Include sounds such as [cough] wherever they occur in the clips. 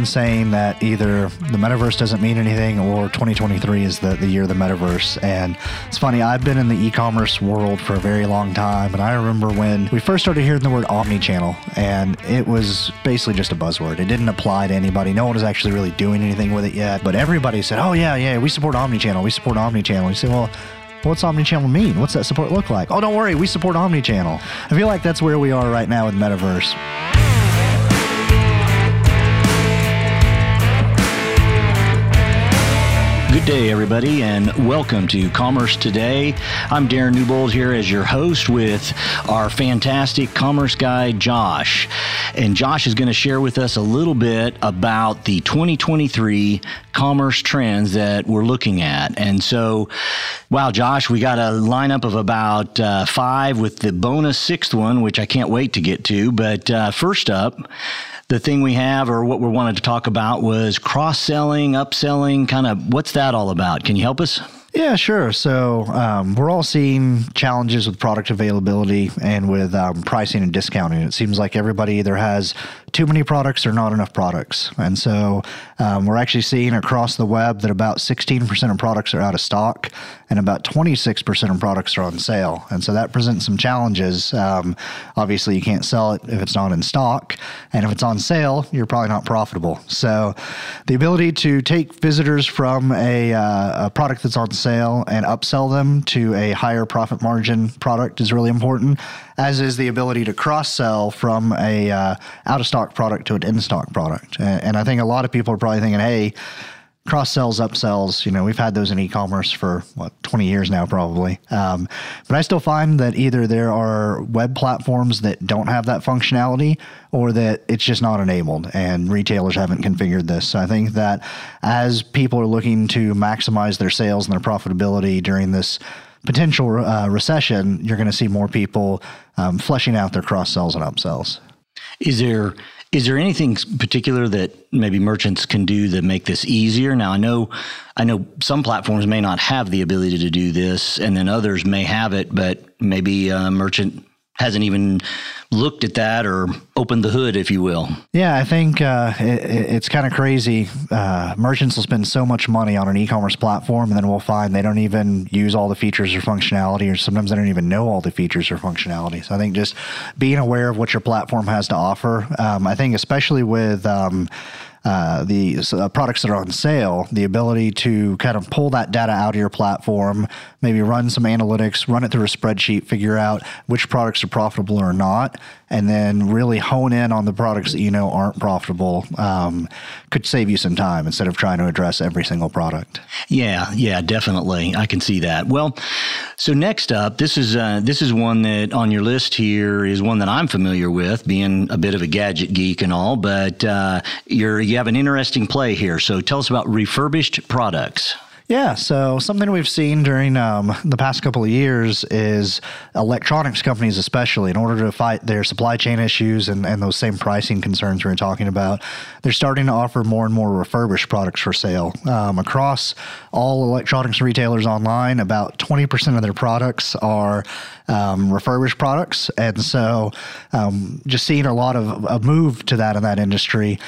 everyone's saying that either the metaverse doesn't mean anything or 2023 is the, the year of the metaverse. And it's funny, I've been in the e commerce world for a very long time. And I remember when we first started hearing the word omni-channel, and it was basically just a buzzword. It didn't apply to anybody. No one was actually really doing anything with it yet. But everybody said, oh, yeah, yeah, we support omni-channel. We support omni-channel. You say, well, What's omnichannel mean? What's that support look like? Oh, don't worry, we support omnichannel. I feel like that's where we are right now with metaverse. Good day, everybody, and welcome to Commerce Today. I'm Darren Newbold here as your host with our fantastic commerce guy, Josh. And Josh is going to share with us a little bit about the 2023 commerce trends that we're looking at. And so, wow, Josh, we got a lineup of about uh, five with the bonus sixth one, which I can't wait to get to. But uh, first up, the thing we have or what we wanted to talk about was cross selling, upselling, kind of what's that all about? Can you help us? Yeah, sure. So um, we're all seeing challenges with product availability and with um, pricing and discounting. It seems like everybody either has too many products or not enough products. And so um, we're actually seeing across the web that about 16% of products are out of stock and about 26% of products are on sale. And so that presents some challenges. Um, obviously, you can't sell it if it's not in stock. And if it's on sale, you're probably not profitable. So the ability to take visitors from a, uh, a product that's on sale and upsell them to a higher profit margin product is really important, as is the ability to cross sell from a uh, out of stock product to an in stock product. And, and I think a lot of people are probably thinking, hey, cross sells, upsells. You know, we've had those in e-commerce for what 20 years now, probably. Um, but I still find that either there are web platforms that don't have that functionality, or that it's just not enabled, and retailers haven't configured this. So I think that as people are looking to maximize their sales and their profitability during this potential uh, recession, you're going to see more people um, fleshing out their cross sells and upsells. Is there is there anything particular that maybe merchants can do that make this easier? Now, I know, I know some platforms may not have the ability to do this, and then others may have it, but maybe a merchant hasn't even looked at that or opened the hood, if you will. Yeah, I think uh, it, it's kind of crazy. Uh, merchants will spend so much money on an e-commerce platform, and then we'll find they don't even use all the features or functionality, or sometimes they don't even know all the features or functionality. So I think just being aware of what your platform has to offer. Um, I think especially with um, uh, the uh, products that are on sale, the ability to kind of pull that data out of your platform, maybe run some analytics, run it through a spreadsheet, figure out which products are profitable or not, and then really hone in on the products that you know aren't profitable um, could save you some time instead of trying to address every single product. Yeah, yeah, definitely. I can see that. Well, so next up, this is uh, this is one that on your list here is one that I'm familiar with, being a bit of a gadget geek and all. But uh, you're you have an interesting play here. So tell us about refurbished products. Yeah, so something we've seen during um, the past couple of years is electronics companies, especially in order to fight their supply chain issues and, and those same pricing concerns we were talking about, they're starting to offer more and more refurbished products for sale. Um, across all electronics retailers online, about 20% of their products are um, refurbished products. And so um, just seeing a lot of a move to that in that industry.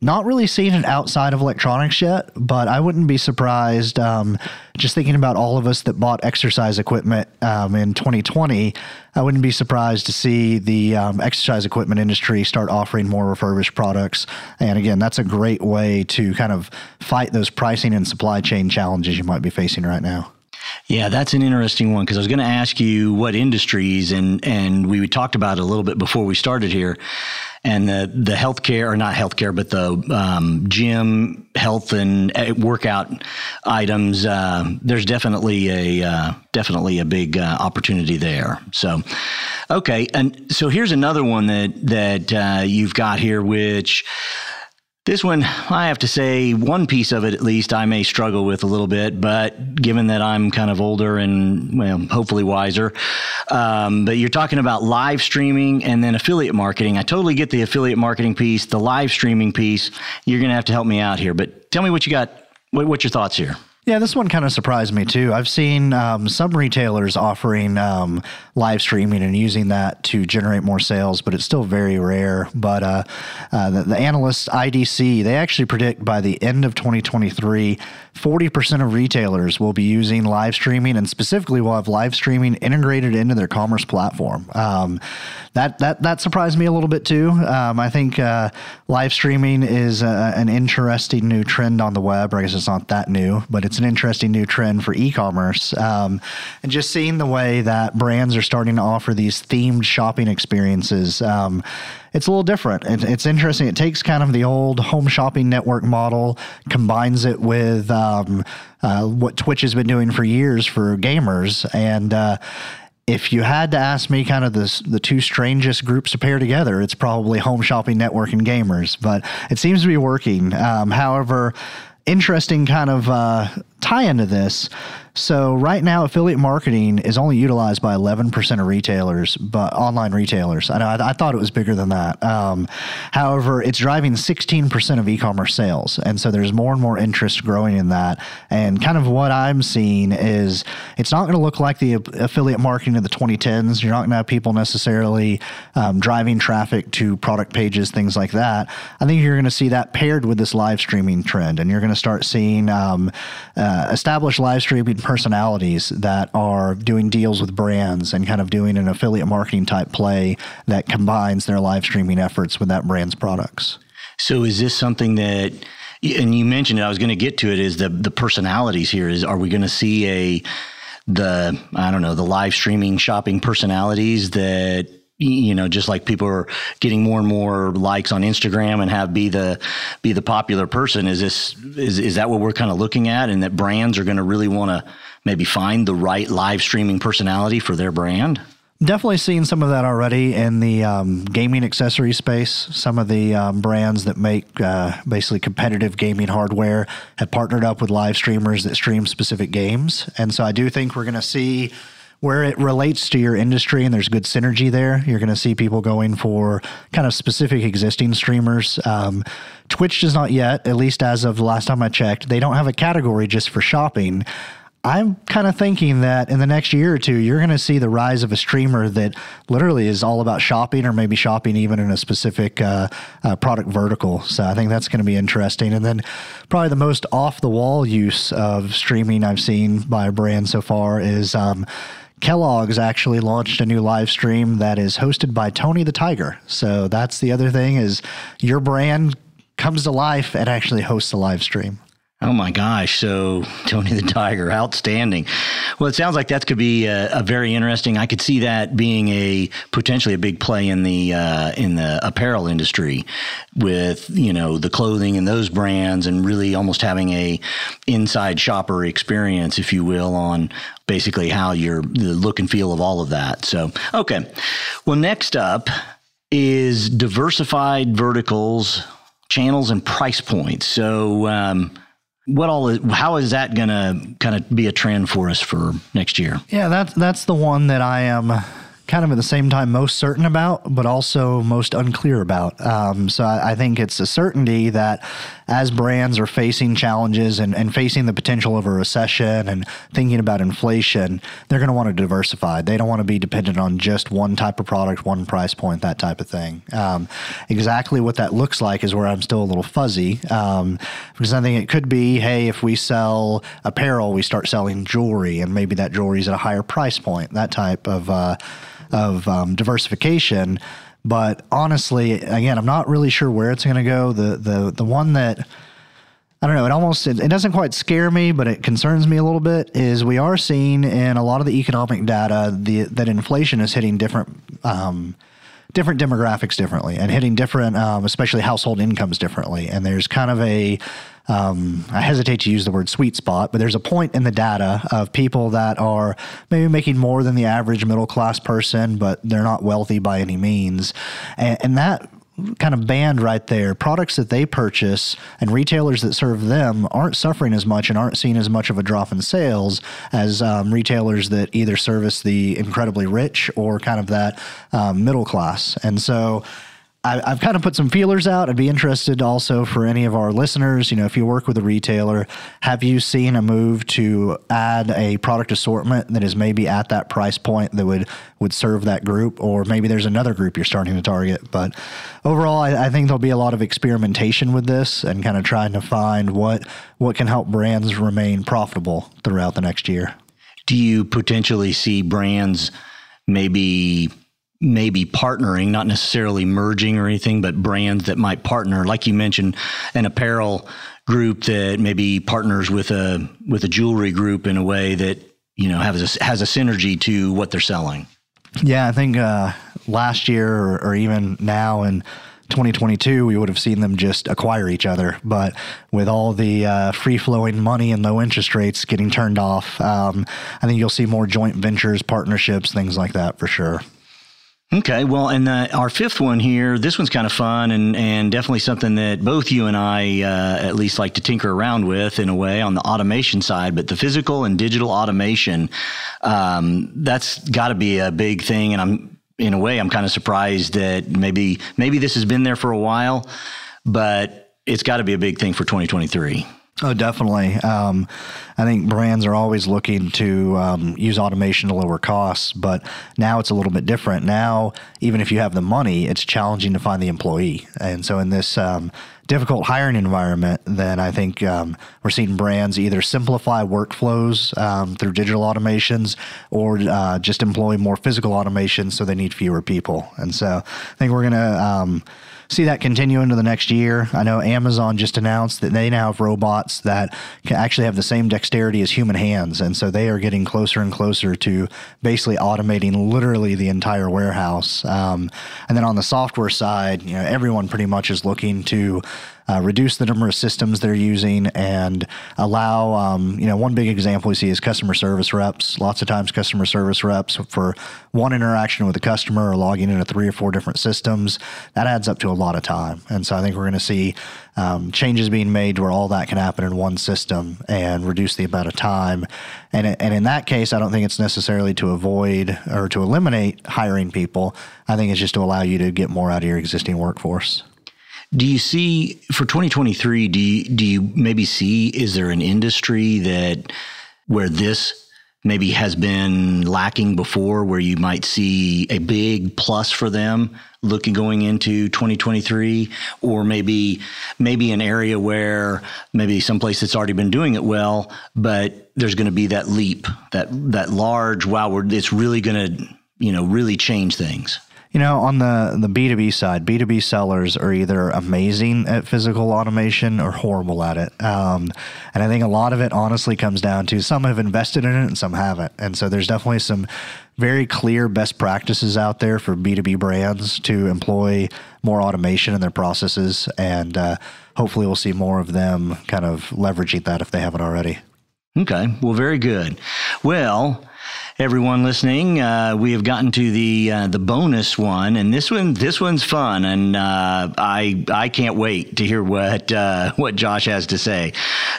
Not really seen it outside of electronics yet, but I wouldn't be surprised. Um, just thinking about all of us that bought exercise equipment um, in 2020, I wouldn't be surprised to see the um, exercise equipment industry start offering more refurbished products. And again, that's a great way to kind of fight those pricing and supply chain challenges you might be facing right now. Yeah, that's an interesting one because I was going to ask you what industries, and and we talked about it a little bit before we started here, and the the healthcare or not healthcare, but the um, gym, health, and uh, workout items. Uh, there's definitely a uh, definitely a big uh, opportunity there. So, okay, and so here's another one that that uh, you've got here, which this one, I have to say, one piece of it at least, I may struggle with a little bit, but given that I'm kind of older and well, hopefully wiser, um, but you're talking about live streaming and then affiliate marketing. I totally get the affiliate marketing piece, the live streaming piece. You're going to have to help me out here, but tell me what you got. What, what's your thoughts here? Yeah, this one kind of surprised me too. I've seen um, some retailers offering um, live streaming and using that to generate more sales, but it's still very rare. But uh, uh, the, the analyst IDC they actually predict by the end of 2023, 40% of retailers will be using live streaming, and specifically will have live streaming integrated into their commerce platform. Um, that that that surprised me a little bit too. Um, I think uh, live streaming is a, an interesting new trend on the web. I guess it's not that new, but it's an interesting new trend for e-commerce. Um, and just seeing the way that brands are starting to offer these themed shopping experiences. Um, it's a little different. It's interesting. It takes kind of the old home shopping network model, combines it with um, uh, what Twitch has been doing for years for gamers, and uh, if you had to ask me kind of the, the two strangest groups to pair together, it's probably Home Shopping Network and gamers, but it seems to be working. Um, however, interesting kind of uh, tie into this. So right now, affiliate marketing is only utilized by 11% of retailers, but online retailers. I know I, I thought it was bigger than that. Um, however, it's driving 16% of e-commerce sales, and so there's more and more interest growing in that. And kind of what I'm seeing is it's not going to look like the affiliate marketing of the 2010s. You're not going to have people necessarily um, driving traffic to product pages, things like that. I think you're going to see that paired with this live streaming trend, and you're going to start seeing um, uh, established live streaming personalities that are doing deals with brands and kind of doing an affiliate marketing type play that combines their live streaming efforts with that brand's products. So is this something that and you mentioned it I was going to get to it is the the personalities here is are we going to see a the I don't know the live streaming shopping personalities that you know just like people are getting more and more likes on Instagram and have be the be the popular person is this is is that what we're kind of looking at and that brands are going to really want to maybe find the right live streaming personality for their brand Definitely seen some of that already in the um, gaming accessory space. Some of the um, brands that make uh, basically competitive gaming hardware have partnered up with live streamers that stream specific games. And so I do think we're going to see where it relates to your industry and there's good synergy there. You're going to see people going for kind of specific existing streamers. Um, Twitch does not yet, at least as of the last time I checked. They don't have a category just for shopping. I'm kind of thinking that in the next year or two, you're going to see the rise of a streamer that literally is all about shopping or maybe shopping even in a specific uh, uh, product vertical. So I think that's going to be interesting. And then probably the most off the wall use of streaming I've seen by a brand so far is. Um, Kellogg's actually launched a new live stream that is hosted by Tony the Tiger. So that's the other thing is your brand comes to life and actually hosts a live stream. Oh my gosh! So [laughs] Tony the Tiger, outstanding. Well, it sounds like that could be a, a, very interesting. I could see that being a potentially a big play in the uh, in the apparel industry, with you know the clothing and those brands, and really almost having a inside shopper experience, if you will, on basically how you're the look and feel of all of that. So okay, well, next up is diversified verticals, channels, and price points. So. Um, what all is, how is that going to kind of be a trend for us for next year? Yeah, that's that's the one that I am kind of at the same time most certain about, but also most unclear about. Um, so I, I, think it's a certainty that as brands are facing challenges and, and facing the potential of a recession and thinking about inflation, they're going to want to diversify. They don't want to be dependent on just one type of product, one price point, that type of thing. Um, exactly what that looks like is where I'm still a little fuzzy um, because I think it could be, hey, if we sell apparel, we start selling jewelry, and maybe that jewelry is at a higher price point. That type of uh, of um, diversification. But honestly, again, I'm not really sure where it's going to go. The the the one that I don't know. It almost it, it, doesn't quite scare me, but it concerns me a little bit. Is we are seeing in a lot of the economic data the that inflation is hitting different um, different demographics differently and hitting different, um, especially household incomes differently. And there's kind of a um, I hesitate to use the word sweet spot, but there's a point in the data of people that are maybe making more than the average middle class person, but they're not wealthy by any means. And, and that kind of band right there. Products that they purchase and retailers that serve them aren't suffering as much and aren't seeing as much of a drop in sales as um, retailers that either service the incredibly rich or kind of that um, middle class. And so I, have kind of put some feelers out. I'd be interested also for any of our listeners. You know, if you work with a retailer, have you seen a move to add a product assortment that is maybe at that price point that would would serve that group, or maybe there's another group you're starting to target. But overall, I, I think there'll be a lot of experimentation with this and kind of trying to find what what can help brands remain profitable throughout the next year. Do you potentially see brands maybe maybe partnering, not necessarily merging or anything, but brands that might partner, like you mentioned, an apparel group that maybe partners with a with a jewelry group in a way that you know has a, has a synergy to what they're selling. Yeah, I think uh, last year or, or even now in 2022, we would have seen them just acquire each other. But with all the uh, free flowing money and low interest rates getting turned off, um, I think you'll see more joint ventures, partnerships, things like that for sure. Okay, well, and uh, our fifth one here, this one's kind of fun and, and definitely something that both you and I uh, at least like to tinker around with in a way on the automation side. But the physical and digital automation, um, that's got to be a big thing. And I'm, in a way, I'm kind of surprised that maybe maybe this has been there for a while, but it's got to be a big thing for 2023. Oh, definitely. Um, I think brands are always looking to um, use automation to lower costs, but now it's a little bit different. Now, even if you have the money, it's challenging to find the employee. And so, in this um, difficult hiring environment, then I think um, we're seeing brands either simplify workflows um, through digital automations or uh, just employ more physical automation so they need fewer people. And so, I think we're going to um, see that continue into the next year. I know Amazon just announced that they now have robots that can actually have the same dexterity as human hands. And so they are getting closer and closer to basically automating literally the entire warehouse. Um, and then on the software side, you know, everyone pretty much is looking to uh, reduce the number of systems they're using, and allow, um, you know, one big example we see is customer service reps. Lots of times, customer service reps for one interaction with a customer are logging into three or four different systems. That adds up to a lot of time. And so I think we're going to see um, changes being made where all that can happen in one system and reduce the amount of time. And, and in that case, I don't think it's necessarily to avoid or to eliminate hiring people. I think it's just to allow you to get more out of your existing workforce. Do you see for 2023? Do you do you maybe see is there an industry that where this maybe has been lacking before, where you might see a big plus for them looking going into 2023, or maybe maybe an area where maybe someplace that's already been doing it well, but there's going to be that leap, that that large wow, it's really going to you know really change things. You know, on the the B two B side, B two B sellers are either amazing at physical automation or horrible at it. Um, and I think a lot of it honestly comes down to some have invested in it and some haven't. And so there's definitely some very clear best practices out there for B two B brands to employ more automation in their processes, and uh, hopefully we'll see more of them kind of leveraging that if they haven't already. Okay, well, very good. Well everyone listening. Uh, we have gotten to the uh, the bonus one, and this one this one's fun, and uh, I I can't wait to hear what uh, what Josh has to say.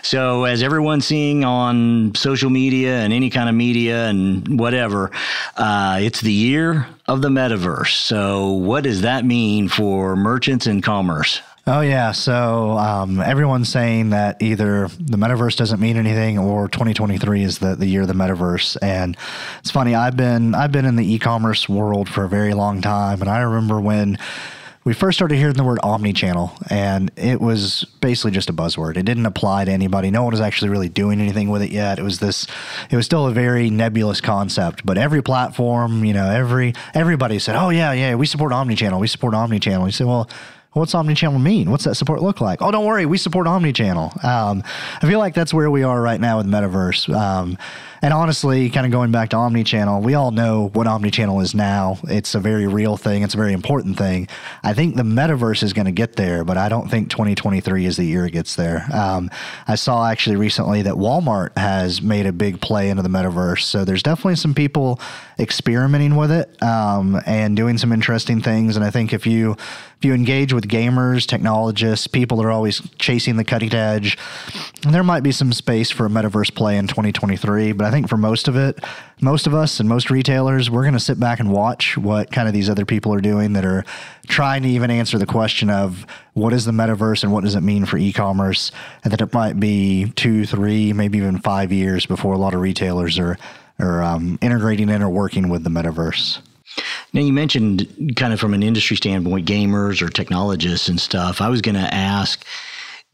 So, as everyone's seeing on social media and any kind of media and whatever, uh, it's the year of the metaverse. So, what does that mean for merchants and commerce? Oh yeah, so um, everyone's saying that either the metaverse doesn't mean anything, or 2023 is the, the year of the metaverse. And it's funny, I've been I've been in the e-commerce world for a very long time, and I remember when we first started hearing the word omni-channel, and it was basically just a buzzword. It didn't apply to anybody. No one was actually really doing anything with it yet. It was this. It was still a very nebulous concept. But every platform, you know, every everybody said, "Oh yeah, yeah, we support omni-channel. We support omni-channel." You say, "Well." What's omnichannel mean? What's that support look like? Oh, don't worry, we support omnichannel. Um, I feel like that's where we are right now with metaverse. Um, and honestly, kind of going back to omnichannel, we all know what omnichannel is now. It's a very real thing. It's a very important thing. I think the metaverse is going to get there, but I don't think 2023 is the year it gets there. Um, I saw actually recently that Walmart has made a big play into the metaverse. So there's definitely some people experimenting with it um, and doing some interesting things. And I think if you if you engage with gamers, technologists, people that are always chasing the cutting edge, there might be some space for a metaverse play in 2023, but I think for most of it, most of us and most retailers, we're going to sit back and watch what kind of these other people are doing that are trying to even answer the question of what is the metaverse and what does it mean for e-commerce, and that it might be two, three, maybe even five years before a lot of retailers are are um, integrating in or working with the metaverse. Now, you mentioned kind of from an industry standpoint, gamers or technologists and stuff. I was going to ask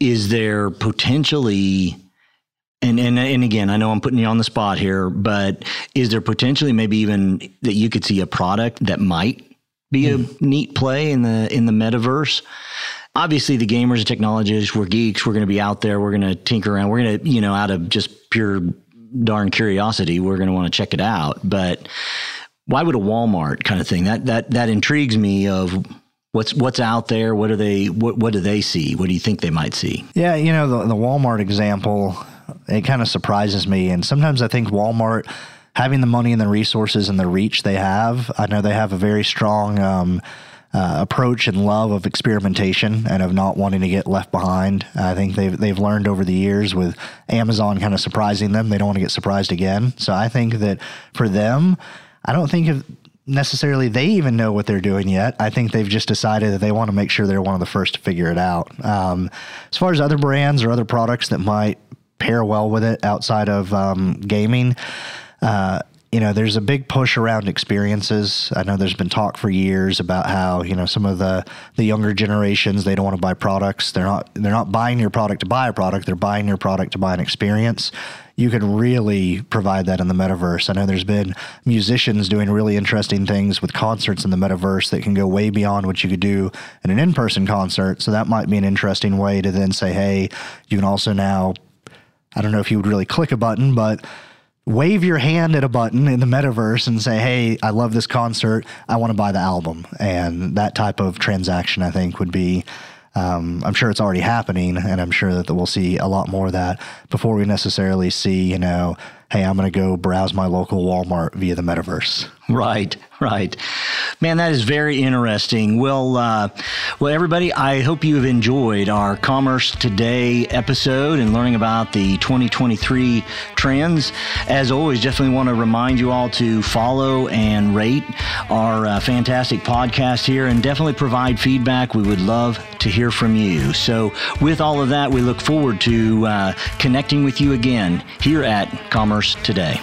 is there potentially and, and and again, I know I'm putting you on the spot here, but is there potentially maybe even that you could see a product that might be a mm. neat play in the in the metaverse? Obviously, the gamers and technologists, we're geeks. We're going to be out there. We're going to tinker around. We're going to, you know, out of just pure darn curiosity, we're going to want to check it out. But why would a Walmart kind of thing that that that intrigues me? Of What's what's out there? What are they? What what do they see? What do you think they might see? Yeah, you know the the Walmart example, it kind of surprises me, and sometimes I think Walmart having the money and the resources and the reach they have, I know they have a very strong. Um, uh, approach and love of experimentation and of not wanting to get left behind. I think they've they've learned over the years with Amazon kind of surprising them. They don't want to get surprised again. So I think that for them, I don't think of necessarily they even know what they're doing yet. I think they've just decided that they want to make sure they're one of the first to figure it out. Um, as far as other brands or other products that might pair well with it outside of um, gaming, uh, you know, there's a big push around experiences. I know there's been talk for years about how you know some of the the younger generations they don't want to buy products. They're not they're not buying your product to buy a product. They're buying your product to buy an experience you can really provide that in the metaverse. I know there's been musicians doing really interesting things with concerts in the metaverse that can go way beyond what you could do in an in person concert. So that might be an interesting way to then say, hey, you can also now, I don't know if you would really click a button, but wave your hand at a button in the metaverse and say, "Hey, I love this concert. I want to buy the album." And that type of transaction, I think, would be um, I'm sure it's already happening, and I'm sure that we'll see a lot more of that before we necessarily see, you know, hey, I'm going to go browse my local Walmart via the metaverse. [laughs] Right, right. Man, that is very interesting. Well, uh, well, everybody, I hope you have enjoyed our Commerce Today episode and learning about the 2023 trends. As always, definitely want to remind you all to follow and rate our uh, fantastic podcast here and definitely provide feedback. We would love to hear from you. So, with all of that, we look forward to uh, connecting with you again here at Commerce Today.